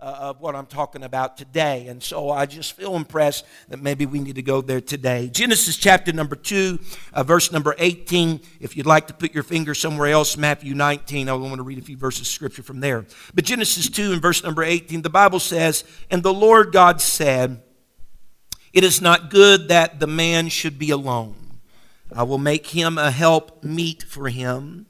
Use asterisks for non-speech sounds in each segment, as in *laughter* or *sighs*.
Uh, of what I'm talking about today. And so I just feel impressed that maybe we need to go there today. Genesis chapter number 2, uh, verse number 18. If you'd like to put your finger somewhere else, Matthew 19, I want to read a few verses of scripture from there. But Genesis 2 and verse number 18, the Bible says, And the Lord God said, It is not good that the man should be alone. I will make him a help meet for him.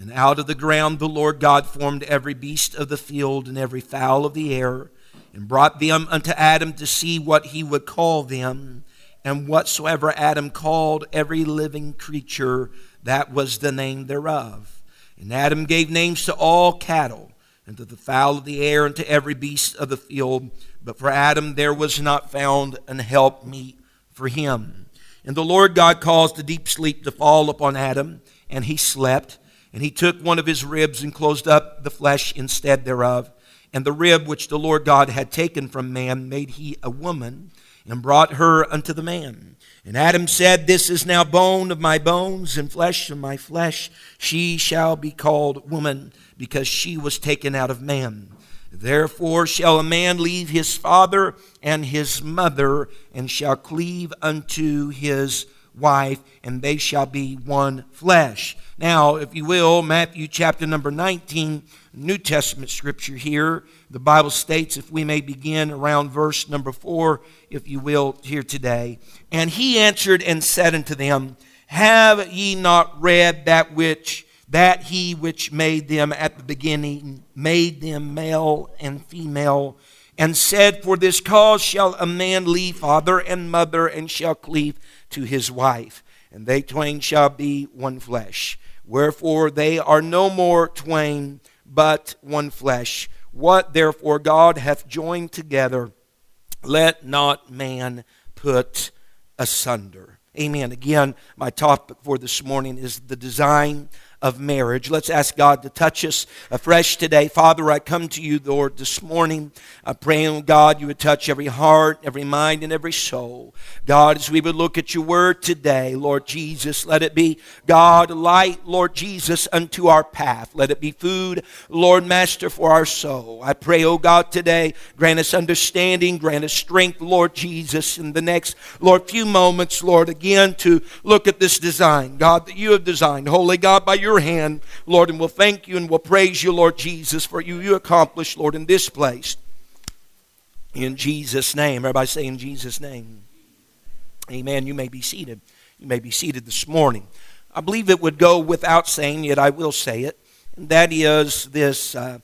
And out of the ground the Lord God formed every beast of the field and every fowl of the air, and brought them unto Adam to see what he would call them. And whatsoever Adam called every living creature, that was the name thereof. And Adam gave names to all cattle, and to the fowl of the air, and to every beast of the field. But for Adam there was not found an help meet for him. And the Lord God caused a deep sleep to fall upon Adam, and he slept. And he took one of his ribs and closed up the flesh instead thereof. And the rib which the Lord God had taken from man made he a woman and brought her unto the man. And Adam said, This is now bone of my bones and flesh of my flesh. She shall be called woman because she was taken out of man. Therefore shall a man leave his father and his mother and shall cleave unto his wife, and they shall be one flesh. Now, if you will, Matthew chapter number 19, New Testament scripture here. The Bible states, if we may begin around verse number 4, if you will, here today. And he answered and said unto them, Have ye not read that which that he which made them at the beginning made them male and female, and said, For this cause shall a man leave father and mother, and shall cleave to his wife, and they twain shall be one flesh. Wherefore they are no more twain, but one flesh. What therefore God hath joined together, let not man put asunder. Amen. Again, my topic for this morning is the design of marriage. Let's ask God to touch us afresh today. Father, I come to you, Lord, this morning. I pray, oh God, you would touch every heart, every mind, and every soul. God, as we would look at your word today, Lord Jesus, let it be, God, light, Lord Jesus, unto our path. Let it be food, Lord Master, for our soul. I pray, oh God, today, grant us understanding, grant us strength, Lord Jesus, in the next, Lord, few moments, Lord, again, to look at this design, God, that you have designed. Holy God, by your your hand, Lord, and we'll thank you and we'll praise you, Lord Jesus, for you you accomplished, Lord, in this place. In Jesus' name. Everybody say in Jesus' name. Amen. You may be seated. You may be seated this morning. I believe it would go without saying, yet I will say it. And that is this, uh,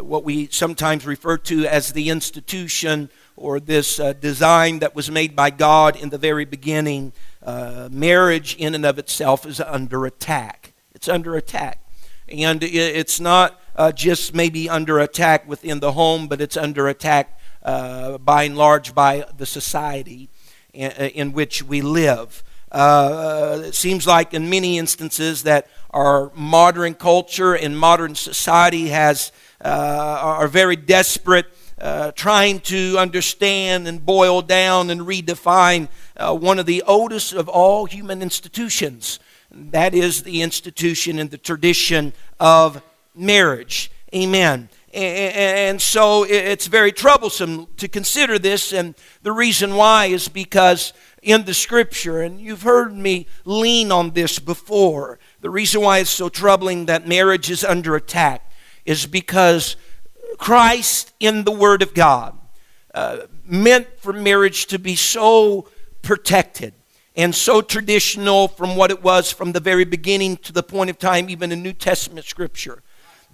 what we sometimes refer to as the institution or this uh, design that was made by God in the very beginning. Uh, marriage, in and of itself, is under attack. It's under attack. And it's not uh, just maybe under attack within the home, but it's under attack uh, by and large by the society in, in which we live. Uh, it seems like in many instances that our modern culture and modern society has uh, are very desperate uh, trying to understand and boil down and redefine uh, one of the oldest of all human institutions that is the institution and the tradition of marriage. Amen. And so it's very troublesome to consider this, and the reason why is because in the scripture, and you've heard me lean on this before, the reason why it's so troubling that marriage is under attack is because Christ in the Word of God uh, meant for marriage to be so protected and so traditional from what it was from the very beginning to the point of time, even in New Testament scripture,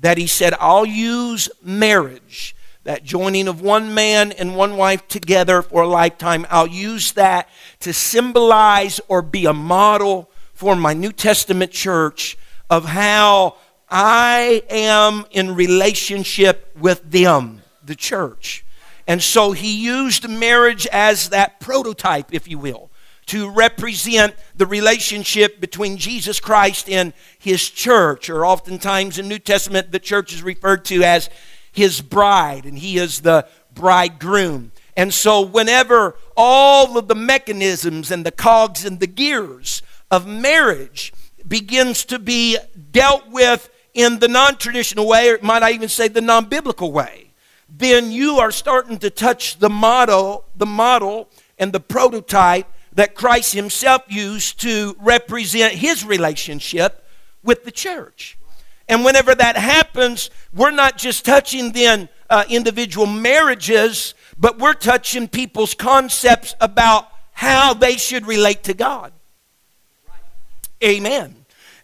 that he said, I'll use marriage, that joining of one man and one wife together for a lifetime, I'll use that to symbolize or be a model for my New Testament church of how I am in relationship with them, the church. And so he used marriage as that prototype, if you will to represent the relationship between Jesus Christ and his church, or oftentimes in New Testament, the church is referred to as his bride, and he is the bridegroom. And so, whenever all of the mechanisms and the cogs and the gears of marriage begins to be dealt with in the non traditional way, or might I even say the non biblical way, then you are starting to touch the model, the model and the prototype that Christ himself used to represent his relationship with the church. And whenever that happens, we're not just touching then uh, individual marriages, but we're touching people's concepts about how they should relate to God. Amen.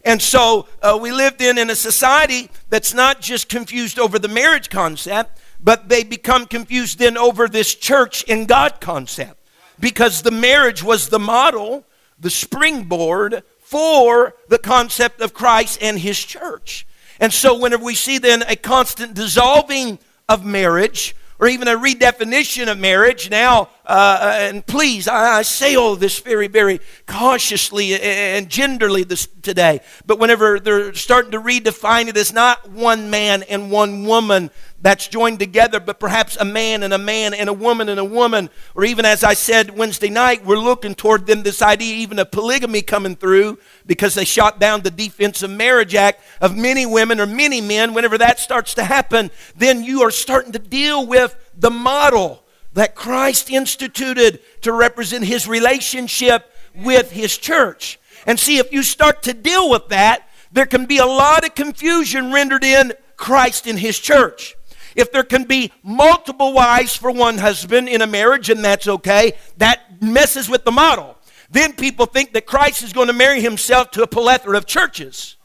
And so uh, we lived in, in a society that's not just confused over the marriage concept, but they become confused then over this church and God concept. Because the marriage was the model, the springboard for the concept of Christ and his church. And so whenever we see then a constant dissolving of marriage, or even a redefinition of marriage now. Uh, and please, I, I, say all this very, very cautiously and genderly this, today. But whenever they're starting to redefine it as not one man and one woman, that's joined together, but perhaps a man and a man and a woman and a woman, or even as I said Wednesday night, we're looking toward them this idea even of polygamy coming through because they shot down the Defense of Marriage Act of many women or many men. Whenever that starts to happen, then you are starting to deal with the model that Christ instituted to represent his relationship with his church. And see, if you start to deal with that, there can be a lot of confusion rendered in Christ in his church. If there can be multiple wives for one husband in a marriage, and that's okay, that messes with the model. Then people think that Christ is going to marry himself to a plethora of churches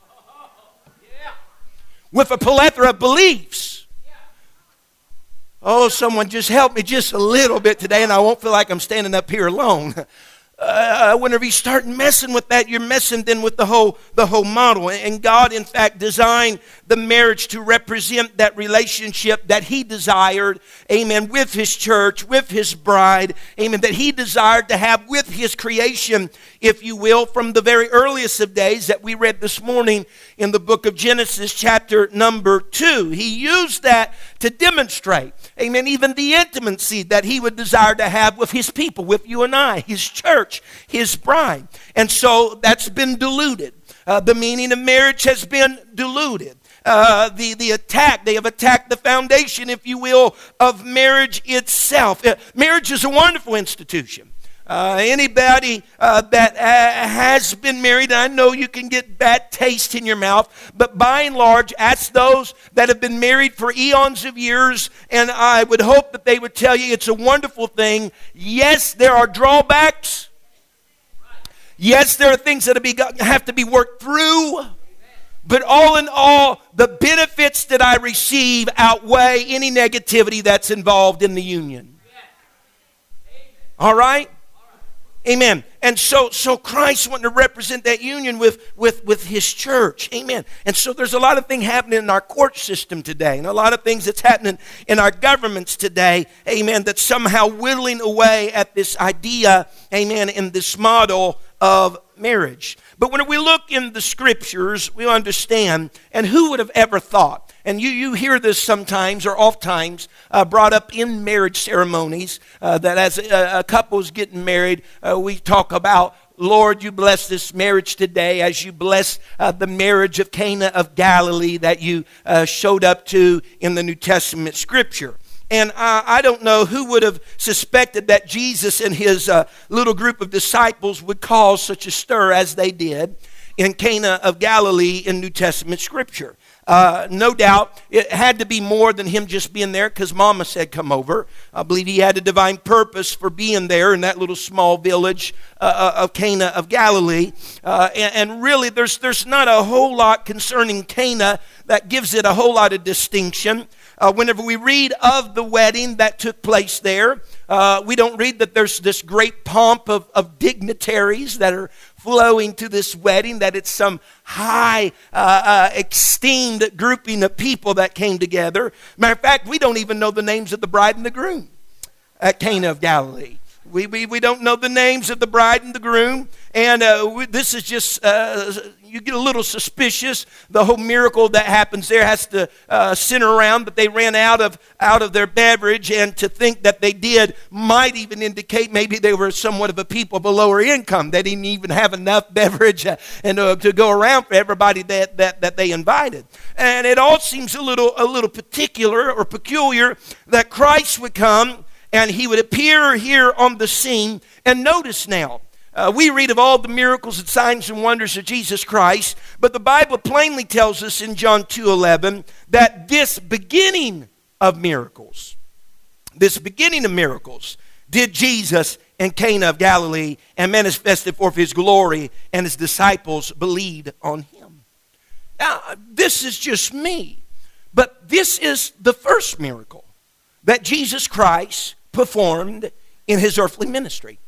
with a plethora of beliefs. Oh, someone just help me just a little bit today, and I won't feel like I'm standing up here alone. *laughs* uh, whenever you start messing with that, you're messing then with the whole the whole model. And God, in fact, designed the marriage to represent that relationship that He desired, Amen, with His church, with His bride, Amen, that He desired to have with His creation, if you will, from the very earliest of days that we read this morning in the book of Genesis, chapter number two. He used that to demonstrate, Amen, even the intimacy that He would desire to have with His people, with you and I, His church his bride. And so that's been diluted. Uh, the meaning of marriage has been diluted. Uh, the, the attack, they have attacked the foundation, if you will, of marriage itself. Uh, marriage is a wonderful institution. Uh, anybody uh, that uh, has been married, I know you can get bad taste in your mouth, but by and large, ask those that have been married for eons of years, and I would hope that they would tell you it's a wonderful thing. Yes, there are drawbacks. Yes, there are things that have to be worked through, but all in all, the benefits that I receive outweigh any negativity that's involved in the union. All right? Amen. And so, so Christ wanted to represent that union with, with, with his church. Amen. And so there's a lot of things happening in our court system today, and a lot of things that's happening in our governments today. Amen. That's somehow whittling away at this idea, amen, in this model of marriage. But when we look in the scriptures, we understand, and who would have ever thought? And you, you hear this sometimes or oft times uh, brought up in marriage ceremonies uh, that as a, a couple is getting married, uh, we talk about Lord, you bless this marriage today as you bless uh, the marriage of Cana of Galilee that you uh, showed up to in the New Testament scripture. And I, I, don't know who would have suspected that Jesus and his uh, little group of disciples would cause such a stir as they did in Cana of Galilee in New Testament scripture. Uh, no doubt it had to be more than him just being there because mama said come over. I believe he had a divine purpose for being there in that little small village uh, uh of cana of galilee. Uh, and, and, really there's, there's not a whole lot concerning cana that gives it a whole lot of distinction uh, whenever we read of the wedding that took place there, uh, we don't read that there's this great pomp of, of dignitaries that are flowing to this wedding, that it's some high, uh, uh, esteemed grouping of people that came together. Matter of fact, we don't even know the names of the bride and the groom at Cana of Galilee. We, we, we don't know the names of the bride and the groom. And uh, we, this is just, uh, you get a little suspicious. The whole miracle that happens there has to uh, center around, but they ran out of, out of their beverage. And to think that they did might even indicate maybe they were somewhat of a people of a lower income. They didn't even have enough *laughs* beverage uh, and, uh, to go around for everybody that, that, that they invited. And it all seems a little, a little particular or peculiar that Christ would come and he would appear here on the scene. And notice now, uh, we read of all the miracles and signs and wonders of Jesus Christ, but the Bible plainly tells us in John 2:11 that this beginning of miracles, this beginning of miracles, did Jesus in Cana of Galilee and manifested forth his glory, and his disciples believed on him. Now, this is just me, but this is the first miracle that Jesus Christ performed in his earthly ministry.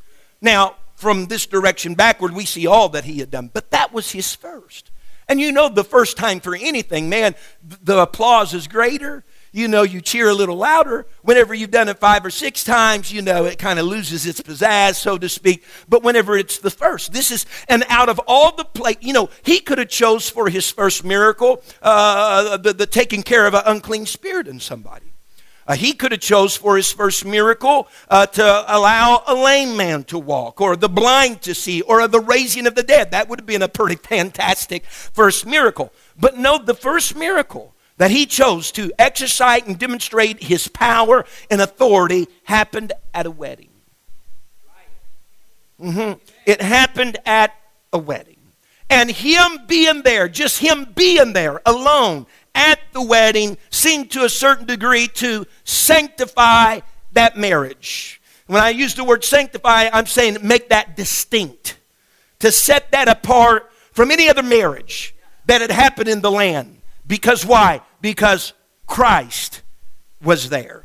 Now, from this direction backward, we see all that he had done, but that was his first. And you know, the first time for anything, man, the applause is greater. You know, you cheer a little louder. Whenever you've done it five or six times, you know, it kind of loses its pizzazz, so to speak. But whenever it's the first, this is, and out of all the play, you know, he could have chose for his first miracle uh, the, the taking care of an unclean spirit in somebody. Uh, he could have chose for his first miracle uh, to allow a lame man to walk or the blind to see or the raising of the dead. That would have been a pretty fantastic first miracle. But no, the first miracle that he chose to exercise and demonstrate his power and authority happened at a wedding. Mm-hmm. It happened at a wedding. And him being there, just him being there alone, at the wedding seemed to a certain degree to sanctify that marriage. When I use the word sanctify, I'm saying make that distinct, to set that apart from any other marriage that had happened in the land. Because why? Because Christ was there.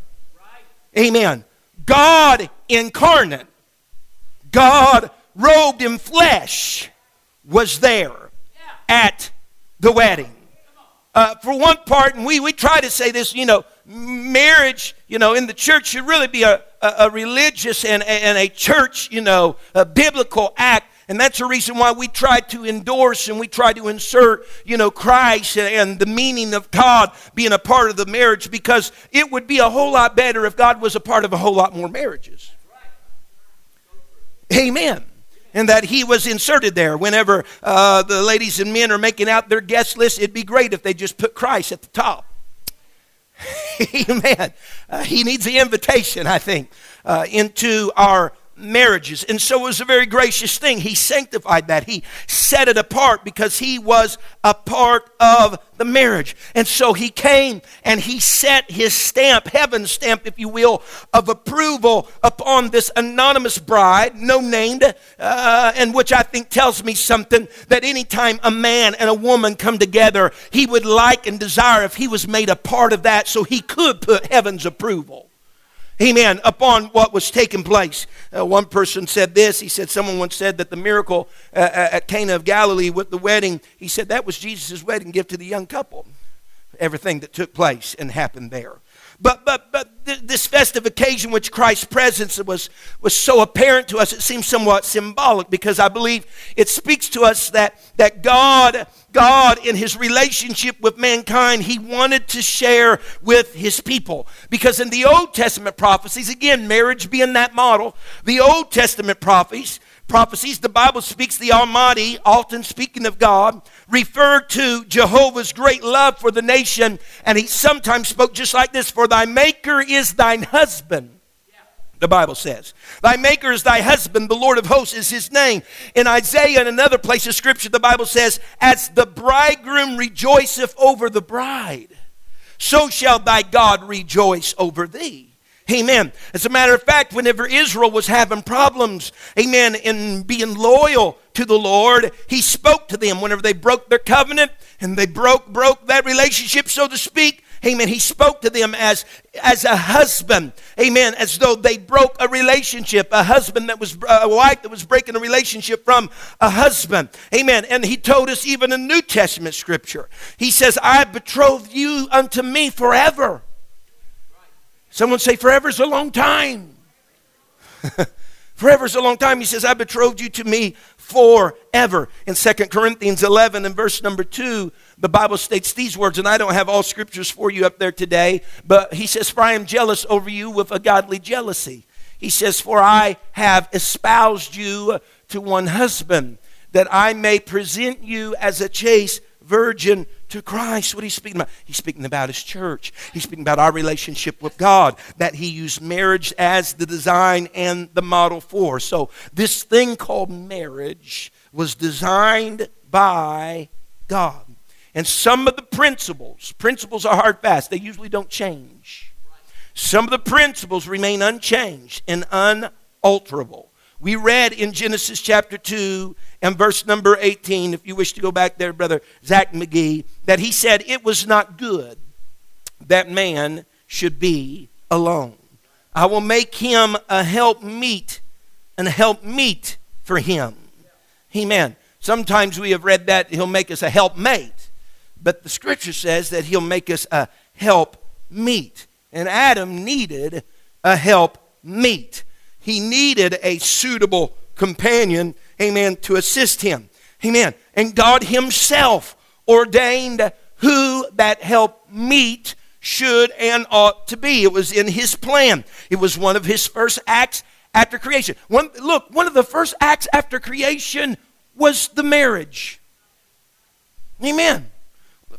Amen. God incarnate, God robed in flesh, was there at the wedding. Uh, for one part, and we, we try to say this, you know, marriage, you know, in the church should really be a, a, a religious and, and a church, you know, a biblical act. And that's the reason why we try to endorse and we try to insert, you know, Christ and the meaning of God being a part of the marriage because it would be a whole lot better if God was a part of a whole lot more marriages. Amen and that he was inserted there. Whenever uh, the ladies and men are making out their guest list, it'd be great if they just put Christ at the top. *laughs* Amen. Uh, he needs the invitation, I think, uh, into our marriages. And so it was a very gracious thing. He sanctified that. He set it apart because he was a part of the marriage. And so he came and he set his stamp, heaven's stamp, if you will, of approval upon this anonymous bride, no named, uh, and which I think tells me something that anytime a man and a woman come together, he would like and desire if he was made a part of that so he could put heaven's approval amen, upon what was taking place. Uh, one person said this. He said, someone once said that the miracle uh, uh at Cana of Galilee with the wedding, he said that was Jesus' wedding gift to the young couple. Everything that took place and happened there. But, but, but th- this festive occasion, which Christ's presence was, was so apparent to us, it seems somewhat symbolic because I believe it speaks to us that, that God, God, in his relationship with mankind, he wanted to share with his people. Because in the Old Testament prophecies, again, marriage being that model, the Old Testament prophecies, prophecies, the Bible speaks the Almighty, often speaking of God, referred to Jehovah's great love for the nation, and he sometimes spoke just like this For thy Maker is thine husband. The Bible says, Thy Maker is thy husband, the Lord of hosts is his name. In Isaiah, in another place of Scripture, the Bible says, As the bridegroom rejoiceth over the bride, so shall thy God rejoice over thee. Amen. As a matter of fact, whenever Israel was having problems, amen, in being loyal to the Lord, he spoke to them whenever they broke their covenant and they broke broke that relationship, so to speak. Amen. He spoke to them as, as a husband. Amen. As though they broke a relationship. A husband that was, a wife that was breaking a relationship from a husband. Amen. And he told us even in New Testament scripture. He says, I betroth you unto me forever. Someone say, forever is a long time. *laughs* Forever is a long time. He says, I betrothed you to me forever. In 2 Corinthians 11 and verse number 2, the Bible states these words, and I don't have all scriptures for you up there today, but he says, For I am jealous over you with a godly jealousy. He says, For I have espoused you to one husband, that I may present you as a chaste virgin to Christ. What he's speaking about? He's speaking about his church. He's speaking about our relationship with God, that he used marriage as the design and the model for. So, this thing called marriage was designed by God. And some of the principles, principles are hard fast, they usually don't change. Some of the principles remain unchanged and unalterable. We read in Genesis chapter 2 and verse number 18, if you wish to go back there, Brother Zach McGee, that he said, It was not good that man should be alone. I will make him a help meet and help meet for him. Amen. Sometimes we have read that he'll make us a helpmate, but the scripture says that he'll make us a help meet. And Adam needed a help meet. He needed a suitable companion amen, to assist him. Amen. And God Himself ordained who that help meet should and ought to be. It was in His plan. It was one of His first acts after creation. One, look, one of the first acts after creation was the marriage. Amen.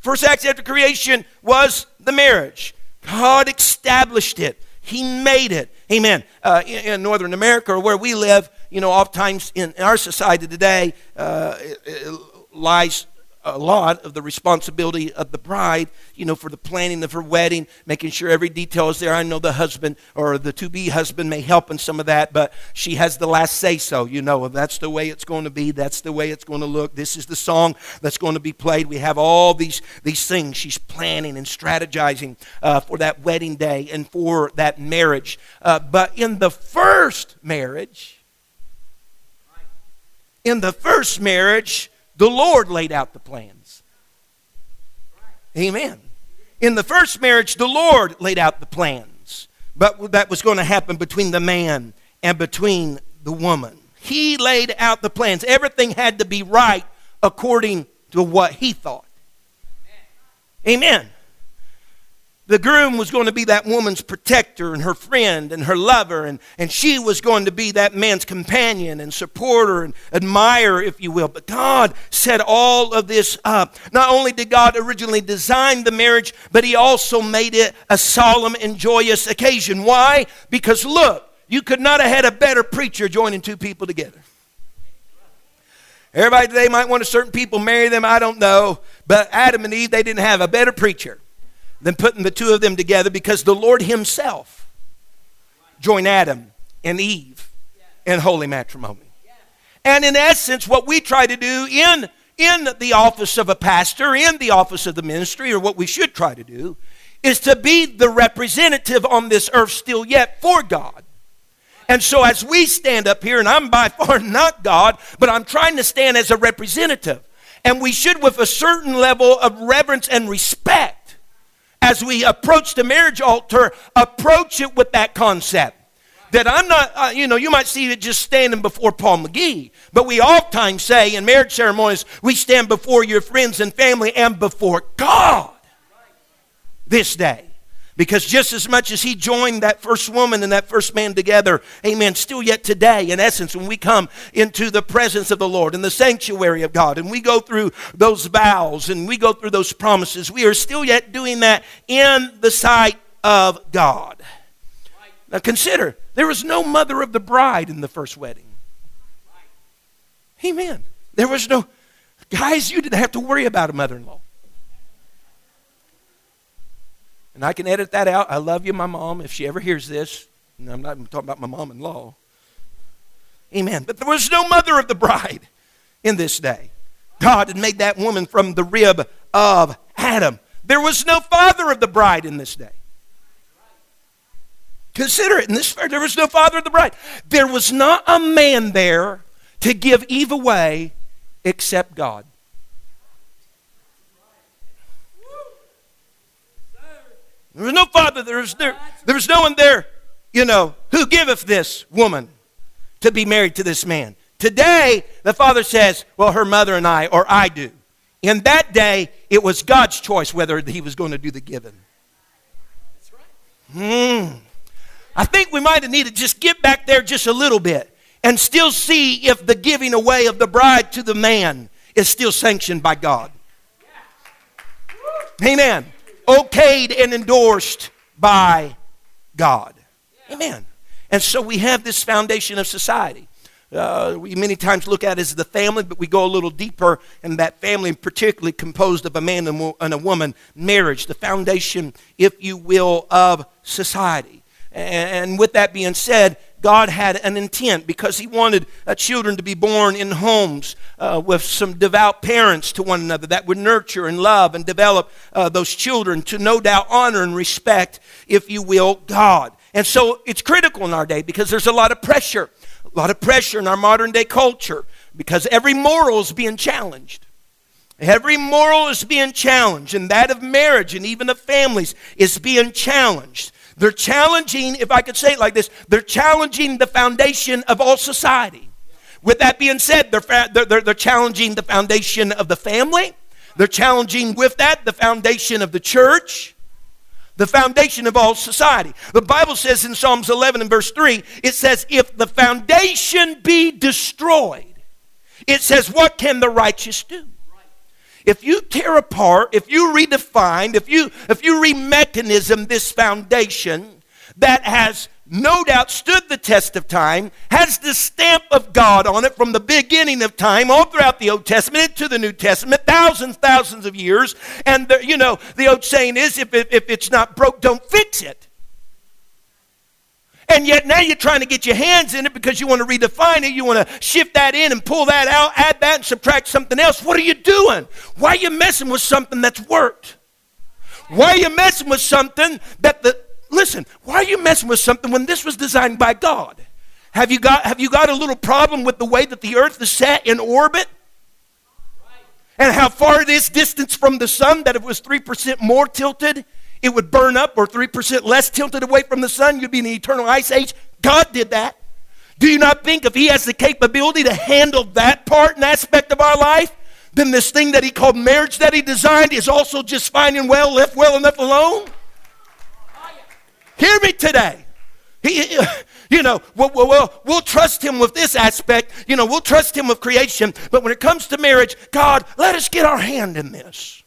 First acts after creation was the marriage. God established it. He made it. Amen. Uh, in, in, Northern America, or where we live, you know, oftentimes in our society today, uh, it, it lies a lot of the responsibility of the bride, you know, for the planning of her wedding, making sure every detail is there. I know the husband or the to be husband may help in some of that, but she has the last say so. You know, that's the way it's going to be, that's the way it's going to look. This is the song that's going to be played. We have all these, these things she's planning and strategizing uh, for that wedding day and for that marriage. Uh, but in the first marriage, in the first marriage, the Lord laid out the plans. Amen. In the first marriage, the Lord laid out the plans. But that was going to happen between the man and between the woman. He laid out the plans. Everything had to be right according to what he thought. Amen the groom was going to be that woman's protector and her friend and her lover, and, and she was going to be that man's companion and supporter and admirer, if you will. But God set all of this up. Not only did God originally design the marriage, but He also made it a solemn and joyous occasion. Why? Because look, you could not have had a better preacher joining two people together. Everybody today might want a certain people marry them, I don't know. But Adam and Eve, they didn't have a better preacher than putting the two of them together because the Lord Himself joined Adam and Eve in holy matrimony. And in essence, what we try to do in, in the office of a pastor, in the office of the ministry, or what we should try to do, is to be the representative on this earth still yet for God. And so, as we stand up here, and I'm by far *laughs* not God, but I'm trying to stand as a representative. And we should, with a certain level of reverence and respect, as we approach the marriage altar, approach it with that concept. That I'm not, uh, you know, you might see it just standing before Paul McGee, but we oftentimes say in marriage ceremonies, we stand before your friends and family and before God this day. Because just as much as he joined that first woman and that first man together, amen, still yet today, in essence, when we come into the presence of the Lord in the sanctuary of God and we go through those vows and we go through those promises, we are still yet doing that in the sight of God. Now consider, there was no mother of the bride in the first wedding. Amen. There was no, guys, you didn't have to worry about a mother in law. And I can edit that out. I love you, my mom, if she ever hears this. And I'm not even talking about my mom in law. Amen. But there was no mother of the bride in this day. God had made that woman from the rib of Adam. There was no father of the bride in this day. Consider it in this there was no father of the bride. There was not a man there to give Eve away except God. There was no father, there was, there, there was no one there, you know, who giveth this woman. to be married to this man. Today, the father says, Well, her mother and I, or I do. In that day, it was God's choice whether he was going to do the giving. That's right. Hmm. I think we might have needed to just get back there just a little bit and still see if the giving away of the bride to the man is still sanctioned by God. Amen. Okayed and endorsed by God. Amen. And so we have this foundation of society. Uh, we many times look at it as the family, but we go a little deeper, and that family, particularly composed of a man and a woman, marriage, the foundation, if you will, of society. And with that being said, God had an intent because He wanted uh, children to be born in homes uh, with some devout parents to one another that would nurture and love and develop uh, those children to no doubt honor and respect, if you will, God. And so it's critical in our day because there's a lot of pressure, a lot of pressure in our modern day culture because every moral is being challenged. Every moral is being challenged, and that of marriage and even of families is being challenged. They're challenging, if I could say it like this, they're challenging the foundation of all society. With that being said, they're, they're, they're challenging the foundation of the family. They're challenging with that the foundation of the church, the foundation of all society. The Bible says in Psalms 11 and verse 3, it says, If the foundation be destroyed, it says, What can the righteous do? If you tear apart, if you redefine, if you if you remechanism this foundation that has no doubt stood the test of time, has the stamp of God on it from the beginning of time, all throughout the Old Testament into the New Testament, thousands, thousands of years. And the, you know, the old saying is, if, it, if it's not broke, don't fix it. And yet now you're trying to get your hands in it because you want to redefine it. You want to shift that in and pull that out, add that and subtract something else. What are you doing? Why are you messing with something that's worked? Why are you messing with something that the listen, why are you messing with something when this was designed by God? Have you got have you got a little problem with the way that the earth is set in orbit? And how far it is distance from the sun that it was 3% more tilted it would burn up or 3% less tilted away from the sun, you'd be in an eternal ice age. God did that. Do you not think if He has the capability to handle that part and aspect of our life, then this thing that He called marriage that He designed is also just fine and well, left well enough alone? Hear me today. He, *laughs* you know, we'll, we'll, we'll, trust him with this aspect. You know, we'll trust him with creation. But when it comes to marriage, God, let us get our hand in this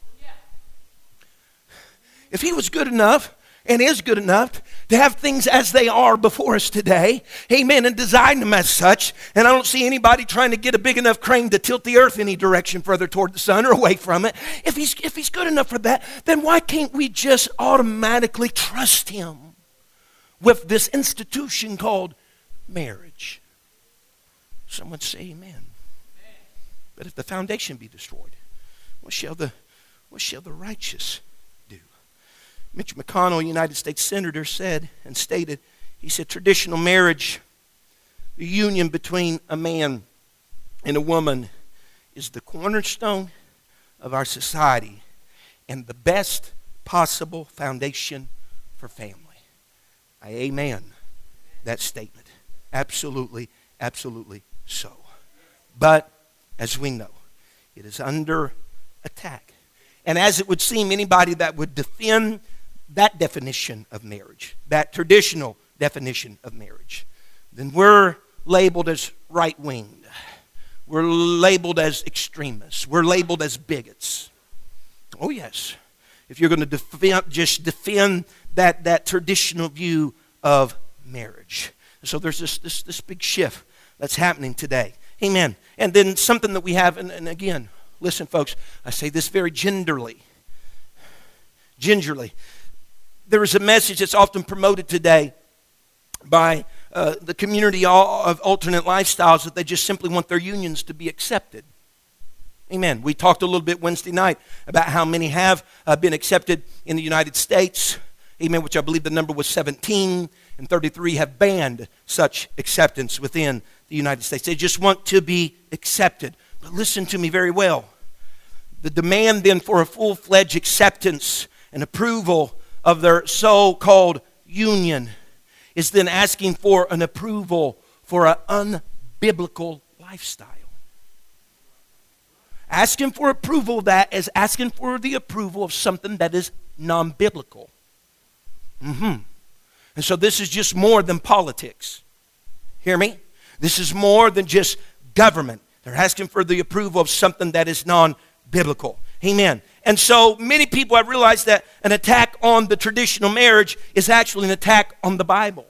if he was good enough and is good enough to have things as they are before us today, amen, and design them as such, and I don't see anybody trying to get a big enough crane to tilt the earth any direction further toward the sun or away from it. If he's, if he's good enough for that, then why can't we just automatically trust him with this institution called marriage? Someone say amen. But if the foundation be destroyed, what shall the, what shall the righteous Mitch McConnell, United States Senator, said and stated, he said, traditional marriage, the union between a man and a woman, is the cornerstone of our society and the best possible foundation for family. I amen that statement. Absolutely, absolutely so. But as we know, it is under attack. And as it would seem, anybody that would defend that definition of marriage, that traditional definition of marriage, then we're labeled as right winged. We're labeled as extremists. We're labeled as bigots. Oh, yes. If you're going to defend, just defend that, that traditional view of marriage. So there's this, this, this big shift that's happening today. Amen. And then something that we have, and, and again, listen, folks, I say this very gingerly. Gingerly there is a message that's often promoted today by uh, the community of alternate lifestyles that they just simply want their unions to be accepted. Amen. We talked a little bit Wednesday night about how many have uh, been accepted in the United States. Amen, which I believe the number was 17, and 33 have banned such acceptance within the United States. They just want to be accepted. But listen to me very well. The demand then for a full fledged acceptance and approval of their so called union is then asking for an approval for an unbiblical lifestyle. Asking for approval of that is asking for the approval of something that is non biblical. Mm-hmm. And so this is just more than politics. Hear me? This is more than just government. They're asking for the approval of something that is non biblical. Amen. And so many people have realized that an attack on the traditional marriage is actually an attack on the Bible.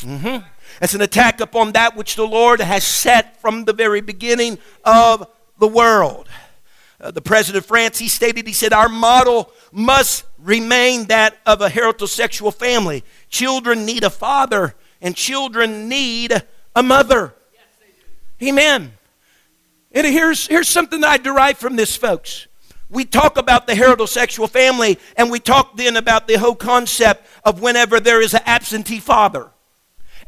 Mm-hmm. It's an attack upon that which the Lord has set from the very beginning of the world. Uh, the president of France, he stated, he said, Our model must remain that of a heterosexual family. Children need a father, and children need a mother. Yes, Amen. And here's, here's something that I derive from this, folks. We talk about the heterosexual family, and we talk then about the whole concept of whenever there is an absentee father.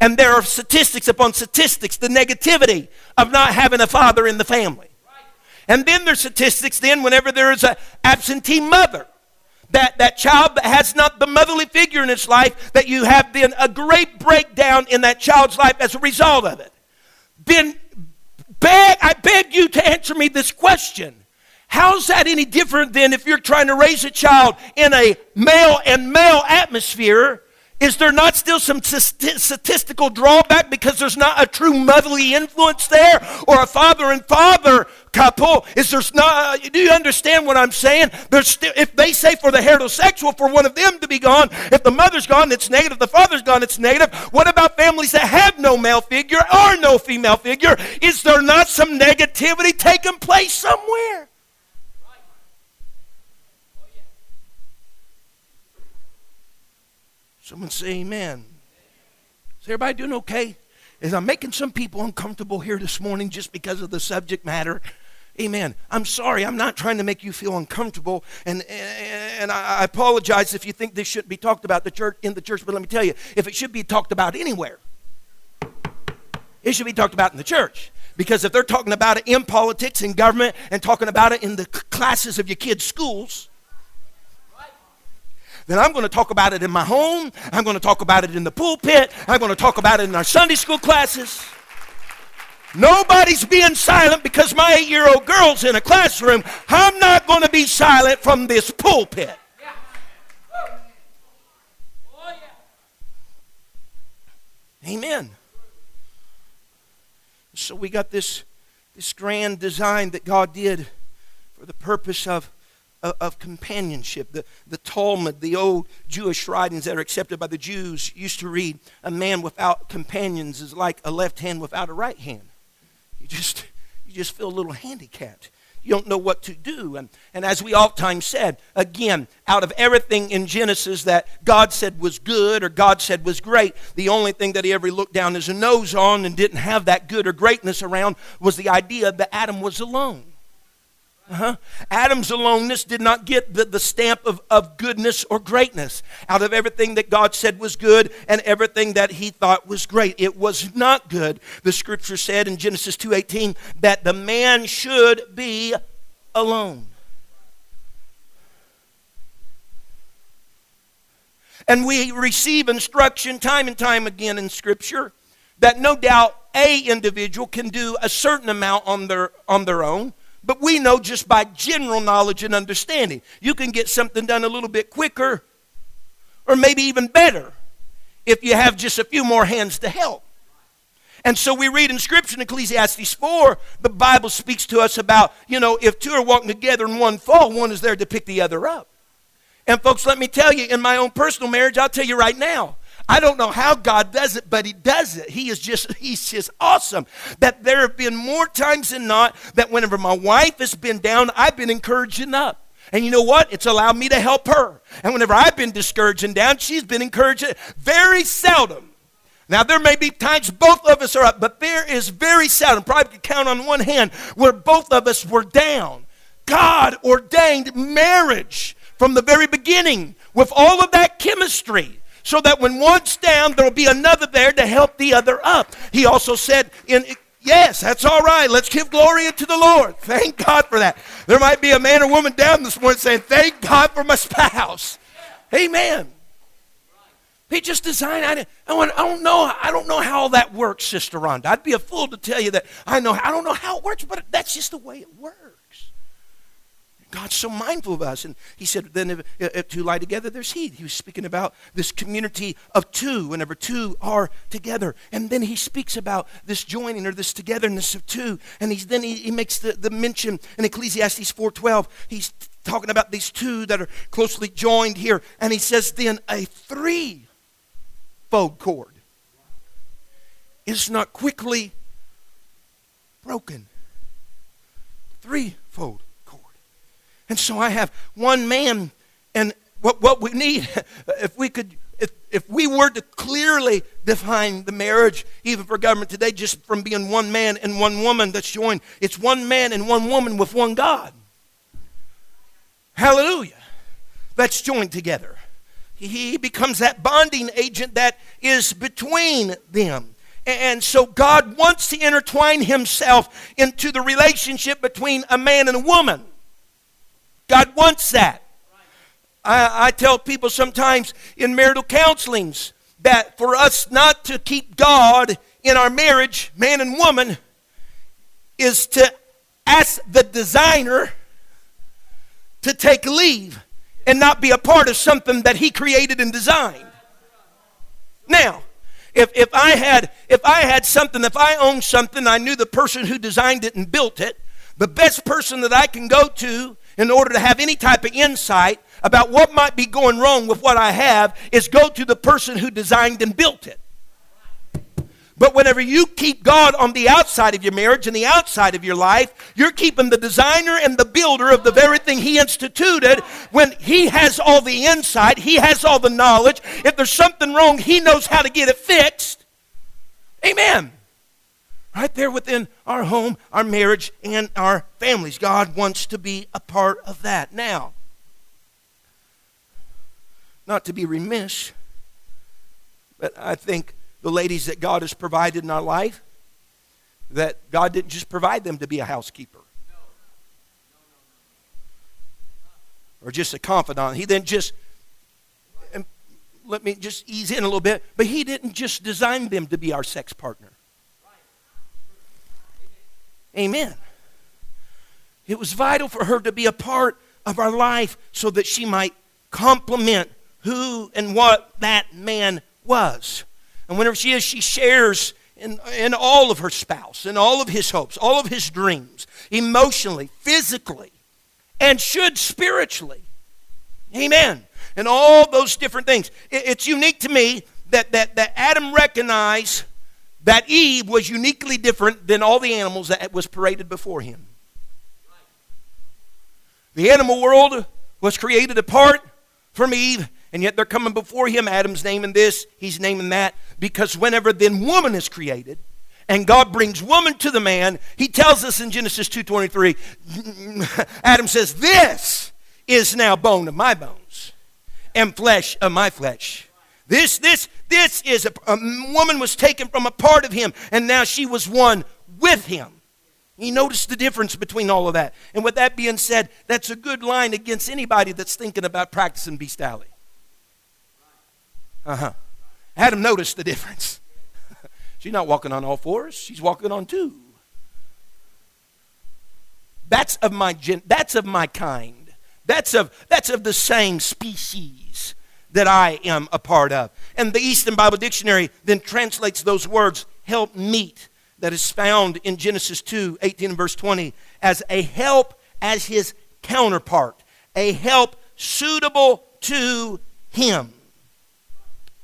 And there are statistics upon statistics, the negativity of not having a father in the family. And then there's statistics then whenever there is an absentee mother. That, that child that has not the motherly figure in its life, that you have then a great breakdown in that child's life as a result of it. Then beg, I beg you to answer me this question. How's that any different than if you're trying to raise a child in a male and male atmosphere is there not still some statistical drawback because there's not a true motherly influence there or a father and father couple? Is there's not, uh, do you understand what I'm saying? There's if they say for the heterosexual, for one of them to be gone, if the mother's gone, it's negative, the father's gone, it's negative. What about families that have no male figure or no female figure? Is there not some negativity taking place somewhere? Someone say amen. Is everybody doing okay? Is I'm making some people uncomfortable here this morning just because of the subject matter? Amen. I'm sorry. I'm not trying to make you feel uncomfortable, and and I apologize if you think this shouldn't be talked about the church in the church. But let me tell you, if it should be talked about anywhere, it should be talked about in the church. Because if they're talking about it in politics and government and talking about it in the classes of your kids' schools, then I'm going to talk about it in my home. I'm going to talk about it in the pulpit. I'm going to talk about it in our Sunday school classes. Nobody's being silent because my eight year old girl's in a classroom. I'm not going to be silent from this pulpit. Amen. So we got this, this grand design that God did for the purpose of of, of companionship. The, the Talmud, the old Jewish writings that are accepted by the Jews, used to read, A man without companions is like a left hand without a right hand. You just, you just feel a little handicapped. You don't know what to do. And, and as we oftentimes said, again, out of everything in Genesis that God said was good or God said was great, the only thing that he ever looked down his nose on and didn't have that good or greatness around was the idea that Adam was alone. Uh-huh. Adam's aloneness did not get the, the stamp of, of goodness or greatness out of everything that God said was good and everything that he thought was great. It was not good. The scripture said in Genesis 2:18 that the man should be alone. And we receive instruction time and time again in scripture that no doubt a individual can do a certain amount on their on their own but we know just by general knowledge and understanding. You can get something done a little bit quicker or maybe even better if you have just a few more hands to help. And so we read in Scripture in Ecclesiastes 4, the Bible speaks to us about, you know, if two are walking together and one fall, one is there to pick the other up. And folks, let me tell you, in my own personal marriage, I'll tell you right now, I don't know how God does it, but He does it. He is just, He's just awesome. That there have been more times than not that whenever my wife has been down, I've been encouraging up. And you know what? It's allowed me to help her. And whenever I've been discouraging down, she's been encouraging. Very seldom. Now, there may be times both of us are up, but there is very seldom, probably could count on one hand, where both of us were down. God ordained marriage from the very beginning with all of that chemistry so that when one's down, there will be another there to help the other up. He also said in Yes, that's all right. Let's give glory to the Lord. *laughs* Thank God for that. There might be a man or woman down this morning saying, Thank God for my spouse. Amen. He just designed. I, I, don't know. I don't know how all that works, Sister Rhonda. I'd be a fool to tell you that I know. I don't know how it works, but that's just the way it works. God's so mindful of us. And he said, then if, if, two lie together, there's heat. He was speaking about this community of two, whenever two are together. And then he speaks about this joining or this togetherness of two. And he's, then he, he makes the, the mention in Ecclesiastes 4.12. He's talking about these two that are closely joined here. And he says, then a three-fold cord is not quickly broken. Threefold and so I have one man, and what, what we need, *laughs* if we could, if, if we were to clearly define the marriage, even for government today, just from being one man and one woman that's joined, it's one man and one woman with one God. Hallelujah. That's joined together. He becomes that bonding agent that is between them. And so God wants to intertwine himself into the relationship between a man and a woman. God wants that. I, I tell people sometimes in marital counselings that for us not to keep God in our marriage, man and woman, is to ask the designer to take leave and not be a part of something that he created and designed. Now, if, if I had if I had something, if I owned something, I knew the person who designed it and built it, the best person that I can go to in order to have any type of insight about what might be going wrong with what I have is go to the person who designed and built it. But whenever you keep God on the outside of your marriage and the outside of your life, you're keeping the designer and the builder of the very thing He instituted when He has all the insight, He has all the knowledge. If there's something wrong, He knows how to get it fixed. Amen right there within our home, our marriage, and our families. God wants to be a part of that. Now, not to be remiss, but I think the ladies that God has provided in our life, that God didn't just provide them to be a housekeeper. Or just a confidant. He didn't just, um, let me just ease in a little bit, but He didn't just design them to be our sex partner. Amen. It was vital for her to be a part of our life so that she might complement who and what that man was. And whenever she is, she shares in, in all of her spouse, in all of his hopes, all of his dreams, emotionally, physically, and should spiritually. Amen. And all those different things. It, it's unique to me that, that, that Adam recognized that Eve was uniquely different than all the animals that was paraded before him. The animal world was created apart from Eve, and yet they're coming before him. Adam's naming this, he's naming that, because whenever then woman is created, and God brings woman to the man, he tells us in Genesis 2.23, *laughs* Adam says, This is now bone of my bones and flesh of my flesh. This, this, this is a, a woman was taken from a part of him, and now she was one with him. You notice the difference between all of that. And with that being said, that's a good line against anybody that's thinking about practicing bestiality. Uh huh. Adam noticed the difference. *laughs* she's not walking on all fours, she's walking on two. That's of my gen- that's of my kind. That's of that's of the same species that I am a part of. And the Easton Bible Dictionary then translates those words, help meet, that is found in Genesis 2 18 and verse 20, as a help as his counterpart, a help suitable to him.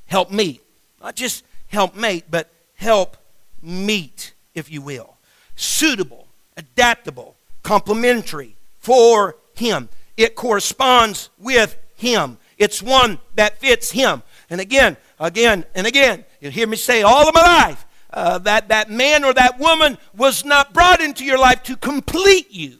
Help meet. Not just help mate, but help meet, if you will. Suitable, adaptable, complementary for him. It corresponds with him. It's one that fits him. And again, again, and again, you hear me say all of my life uh, that that man or that woman was not brought into your life to complete you.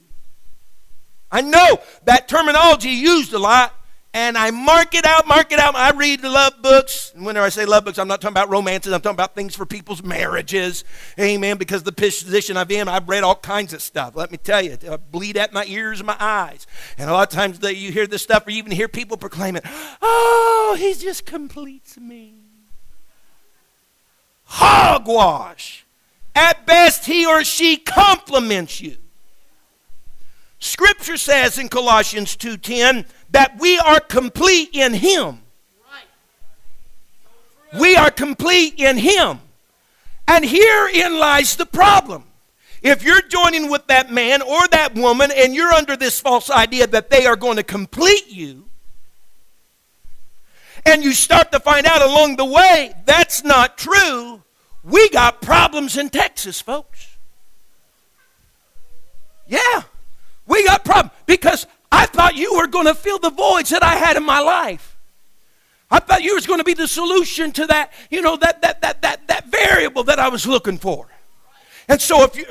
I know that terminology used a lot, and I mark it out, mark it out. I read love books. And whenever I say love books, I'm not talking about romances. I'm talking about things for people's marriages. Amen. Because the position I'm in, I've read all kinds of stuff. Let me tell you, I bleed at my ears and my eyes. And a lot of times that you hear this stuff, or you even hear people proclaim it, oh, he just completes me. hogwash. At best, he or she complements you. Scripture says in Colossians 2:10 that we are complete in him. We are complete in him. And herein lies the problem. If you're joining with that man or that woman and you're under this false idea that they are going to complete you, and you start to find out along the way that's not true, we got problems in Texas, folks. Yeah, we got problems because I thought you were going to fill the voids that I had in my life. I thought you was going to be the solution to that, you know, that that that that that variable that I was looking for. And so if you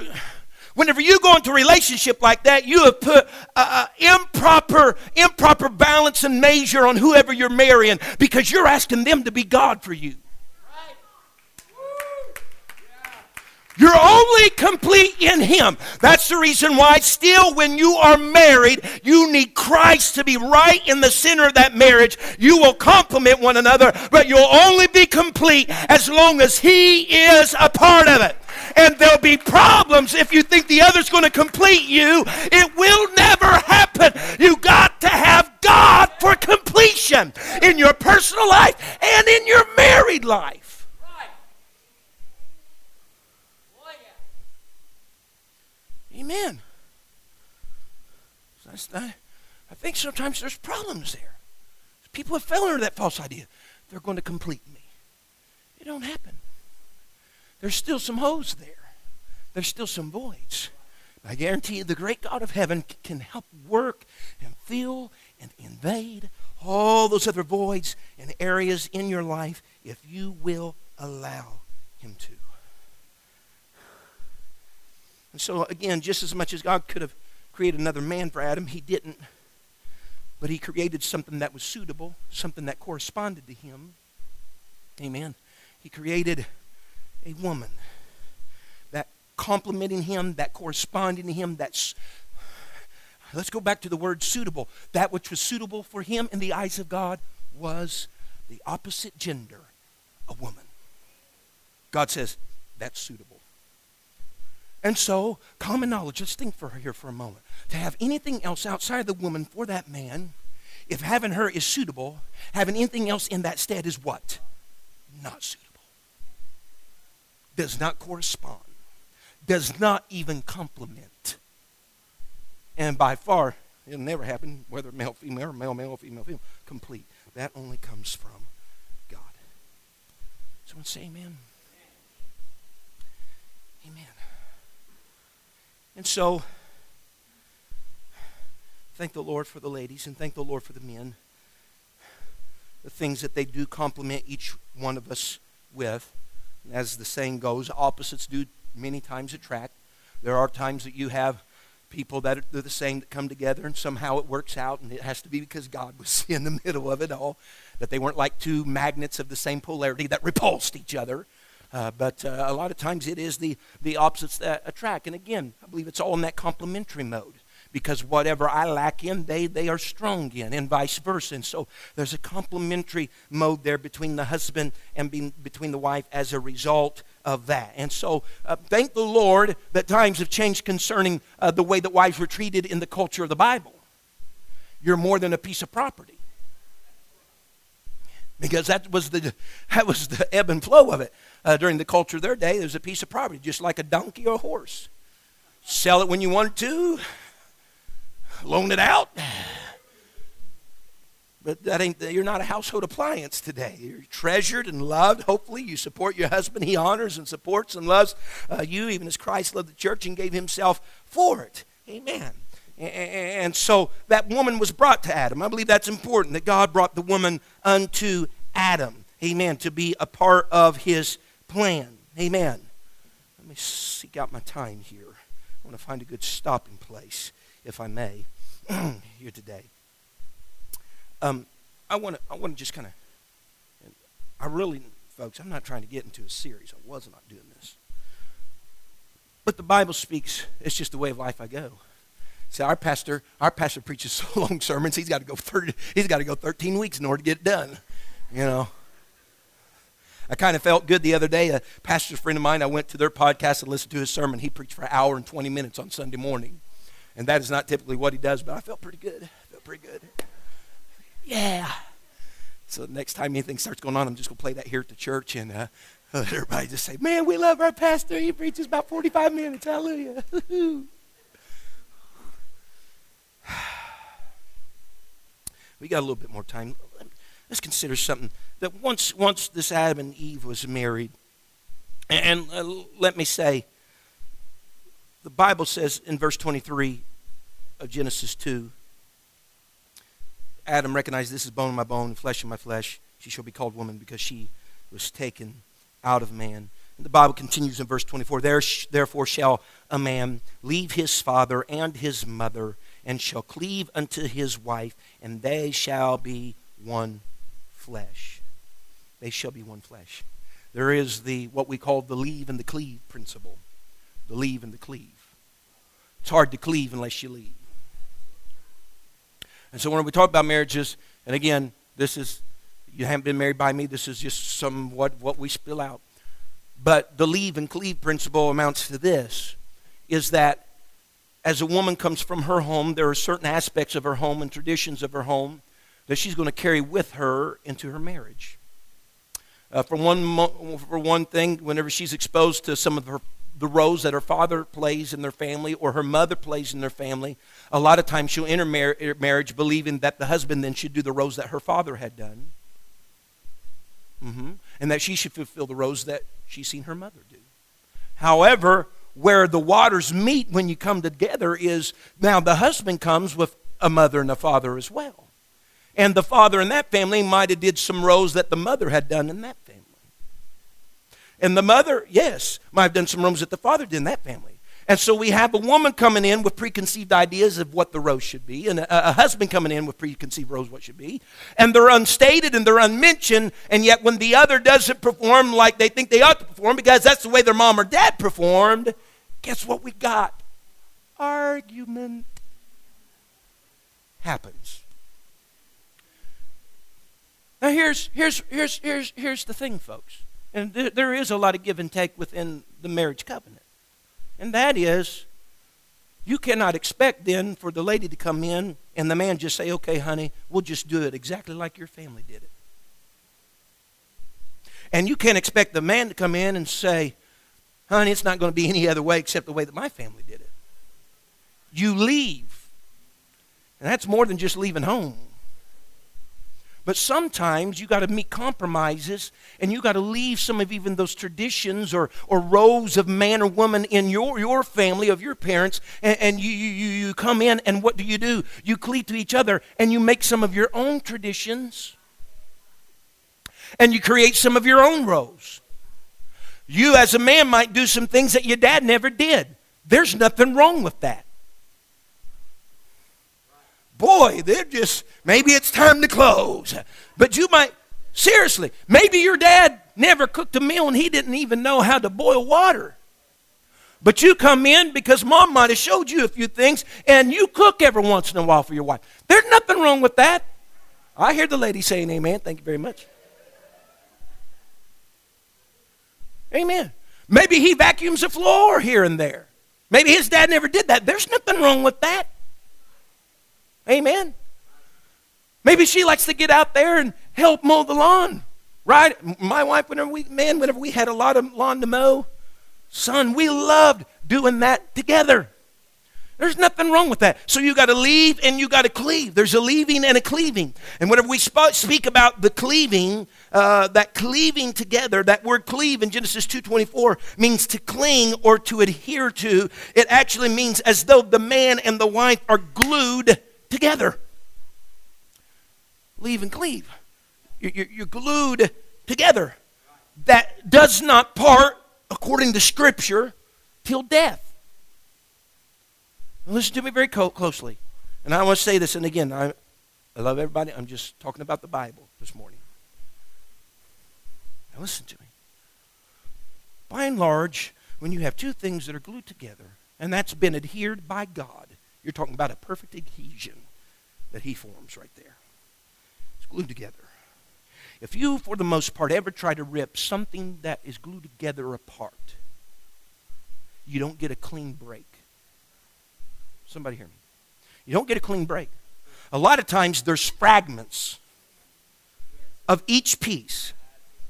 whenever you go into a relationship like that, you have put uh, improper improper balance and measure on whoever you're marrying because you're asking them to be God for you. You're only complete in Him. That's the reason why, still, when you are married, you need Christ to be right in the center of that marriage. You will complement one another, but you'll only be complete as long as He is a part of it. And there'll be problems if you think the other's going to complete you. It will never happen. You got to have God for completion in your personal life and in your married life. Amen. I think sometimes there's problems there. People have fell under that false idea. They're going to complete me. It don't happen. There's still some holes there. There's still some voids. I guarantee you the great God of heaven can help work and fill and invade all those other voids and areas in your life if you will allow him to. And so, again, just as much as God could have created another man for Adam, he didn't. But he created something that was suitable, something that corresponded to him. Amen. He created a woman that complementing him, that corresponding to him, that's let's go back to the word suitable. That which was suitable for him in the eyes of God was the opposite gender, a woman. God says, that's suitable. And so, common knowledge, let's think for here for a moment. To have anything else outside the woman for that man, if having her is suitable, having anything else in that stead is what? Not suitable. Does not correspond. Does not even complement. And by far, it'll never happen, whether male, female, or male, male, female, female, complete. That only comes from God. Someone say amen. Amen. And so, thank the Lord for the ladies and thank the Lord for the men. The things that they do complement each one of us with. As the saying goes, opposites do many times attract. There are times that you have people that are the same that come together and somehow it works out and it has to be because god was *laughs* in the middle of it all that they weren't like two magnets of the same polarity that repulsed each other uh, but uh, a lot of times it is the, the opposites that attract. And again, I believe it's all in that complementary mode because whatever I lack in, they, they are strong in, and vice versa. And so there's a complementary mode there between the husband and between the wife as a result of that. And so uh, thank the Lord that times have changed concerning uh, the way that wives were treated in the culture of the Bible. You're more than a piece of property. Because that was the, *laughs* that was the ebb and flow of it uh, during the culture of their day, it was a piece of property, just like a donkey or a horse. Sell it when you want to, loan it out. But that ain't you're not a household appliance today. You're treasured and loved. Hopefully, you support your husband. He honors and supports and loves uh, you, even as Christ loved the church and gave himself for it. Amen. And so that woman was brought to Adam. I believe that's important that God brought the woman unto Adam. Amen. To be a part of his plan. Amen. Let me seek out my time here. I want to find a good stopping place, if I may, *clears throat* here today. Um, I want to. I want to just kind of. I really, folks, I'm not trying to get into a series. I was not doing this. But the Bible speaks. It's just the way of life I go. See, our pastor, our pastor preaches *laughs* so long sermons. He's got to go 30, He's got to go 13 weeks in order to get it done. You know. I kind of felt good the other day. A pastor friend of mine, I went to their podcast and listened to his sermon. He preached for an hour and 20 minutes on Sunday morning. And that is not typically what he does, but I felt pretty good. I felt pretty good. Yeah. So next time anything starts going on, I'm just going to play that here at the church and uh, *laughs* everybody just say, Man, we love our pastor. He preaches about 45 minutes. Hallelujah. *sighs* we got a little bit more time. Let's consider something that once, once this Adam and Eve was married, and uh, let me say, the Bible says in verse 23 of Genesis 2 Adam recognized this is bone of my bone, flesh of my flesh. She shall be called woman because she was taken out of man. And the Bible continues in verse 24 there, Therefore shall a man leave his father and his mother and shall cleave unto his wife, and they shall be one flesh. They shall be one flesh. There is the what we call the leave and the cleave principle. The leave and the cleave. It's hard to cleave unless you leave. And so when we talk about marriages, and again, this is you haven't been married by me, this is just somewhat what we spill out. But the leave and cleave principle amounts to this is that as a woman comes from her home, there are certain aspects of her home and traditions of her home that she's going to carry with her into her marriage. Uh, for, one mo- for one thing, whenever she's exposed to some of her, the roles that her father plays in their family or her mother plays in their family, a lot of times she'll enter mar- marriage believing that the husband then should do the roles that her father had done. Mm-hmm. And that she should fulfill the roles that she's seen her mother do. However, where the waters meet when you come together is now the husband comes with a mother and a father as well. And the father in that family might have did some roles that the mother had done in that family. And the mother, yes, might have done some roles that the father did in that family. And so we have a woman coming in with preconceived ideas of what the rose should be, and a, a, husband coming in with preconceived roles what should be. And they're unstated and they're unmentioned, and yet when the other doesn't perform like they think they ought to perform because that's the way their mom or dad performed, guess what we got? Argument happens. Now here's here's here's here's here's the thing, folks. And th- there is a lot of give and take within the marriage covenant. And that is, you cannot expect then for the lady to come in and the man just say, okay, honey, we'll just do it exactly like your family did it. And you can't expect the man to come in and say, honey, it's not going to be any other way except the way that my family did it. You leave. And that's more than just leaving home. But sometimes you got to meet compromises and you got to leave some of even those traditions or, or roles of man or woman in your, your family, of your parents, and, and you, you, you come in and what do you do? You cleave to each other and you make some of your own traditions and you create some of your own roles. You, as a man, might do some things that your dad never did. There's nothing wrong with that boy, they're just, maybe it's time to close. But you might, seriously, maybe your dad never cooked a meal and he didn't even know how to boil water. But you come in because mom might have showed you a few things and you cook every once in a while for your wife. There's nothing wrong with that. I hear the lady saying amen. Thank you very much. Amen. Maybe he vacuums the floor here and there. Maybe his dad never did that. There's nothing wrong with that. Amen. Maybe she likes to get out there and help mow the lawn. Right? My wife, whenever we, man, whenever we had a lot of lawn to mow, son, we loved doing that together. There's nothing wrong with that. So you got to leave and you got to cleave. There's a leaving and a cleaving. And whenever we sp- speak about the cleaving, uh, that cleaving together, that word cleave in Genesis 2:24 means to cling or to adhere to. It actually means as though the man and the wife are glued together. Leave and cleave. You're glued together. That does not part, according to Scripture, till death. Now listen to me very closely. And I want to say this, and again, I, I love everybody. I'm just talking about the Bible this morning. Now listen to me. By and large, when you have two things that are glued together, and that's been adhered by God, you're talking about a perfect adhesion that he forms right there. It's glued together. If you, for the most part, ever try to rip something that is glued together apart, you don't get a clean break. Somebody hear me. You don't get a clean break. A lot of times there's fragments of each piece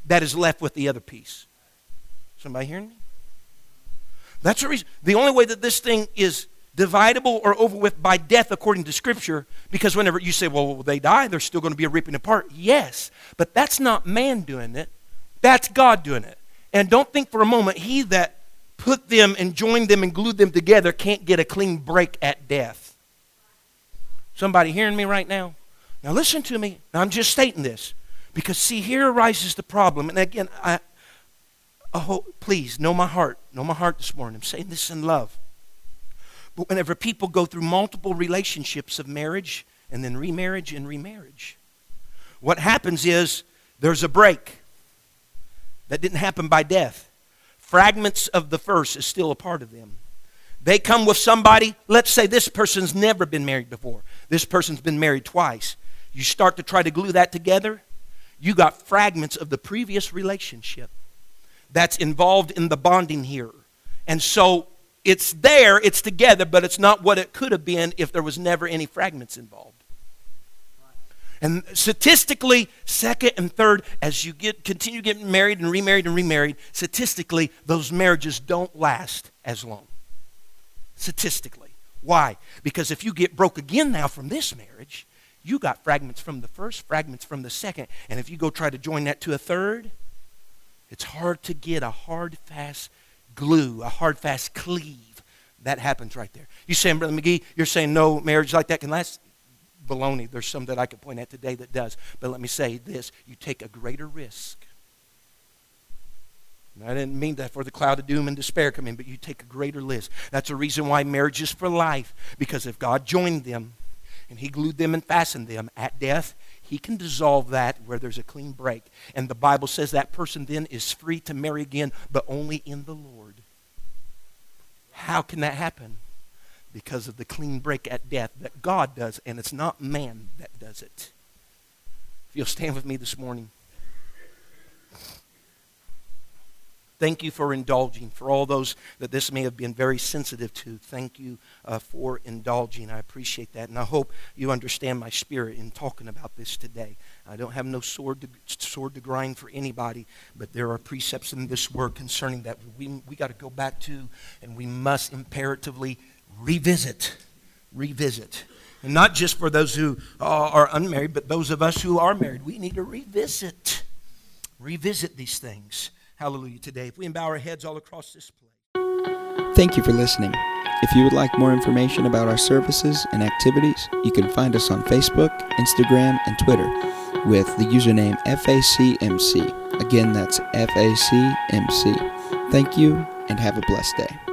that is left with the other piece. Somebody hearing me? That's the reason. The only way that this thing is dividable or over with by death according to Scripture, because whenever you say, well, they die, they're still going to be a ripping apart. Yes, but that's not man doing it, that's God doing it. And don't think for a moment, he that put them and joined them and glued them together can't get a clean break at death. Somebody hearing me right now? Now listen to me. Now, I'm just stating this. Because, see, here arises the problem. And again, I, oh, please, know my heart. Know my heart this morning. I'm saying this in love. But whenever people go through multiple relationships of marriage and then remarriage and remarriage, what happens is there's a break. That didn't happen by death. Fragments of the first is still a part of them. They come with somebody, let's say this person's never been married before. This person's been married twice. You start to try to glue that together, you got fragments of the previous relationship that's involved in the bonding here. And so it's there, it's together, but it's not what it could have been if there was never any fragments involved. And statistically, second and third, as you get continue getting married and remarried and remarried, statistically, those marriages don't last as long. Statistically. Why? Because if you get broke again now from this marriage, you got fragments from the first, fragments from the second. And if you go try to join that to a third, it's hard to get a hard, fast glue, a hard, fast cleave. That happens right there. You saying, Brother McGee, you're saying no marriage like that can last? Baloney. There's some that I could point at today that does. But let me say this you take a greater risk. I didn't mean that for the cloud of doom and despair come in, but you take a greater risk. That's a reason why marriage is for life. Because if God joined them, and he glued them and fastened them at death, he can dissolve that where there's a clean break. And the Bible says that person then is free to marry again, but only in the Lord. How can that happen? Because of the clean break at death that God does, and it's not man that does it. If you'll stand with me this morning. Thank you for indulging. For all those that this may have been very sensitive to, thank you uh, for indulging. I appreciate that. And I hope you understand my spirit in talking about this today. I don't have no sword to, sword to grind for anybody, but there are precepts in this word concerning that we, we got to go back to, and we must imperatively revisit. Revisit. And not just for those who are unmarried, but those of us who are married. We need to revisit. Revisit these things. Hallelujah today. If we bow our heads all across this place. Thank you for listening. If you would like more information about our services and activities, you can find us on Facebook, Instagram, and Twitter with the username FACMC. Again, that's FACMC. Thank you and have a blessed day.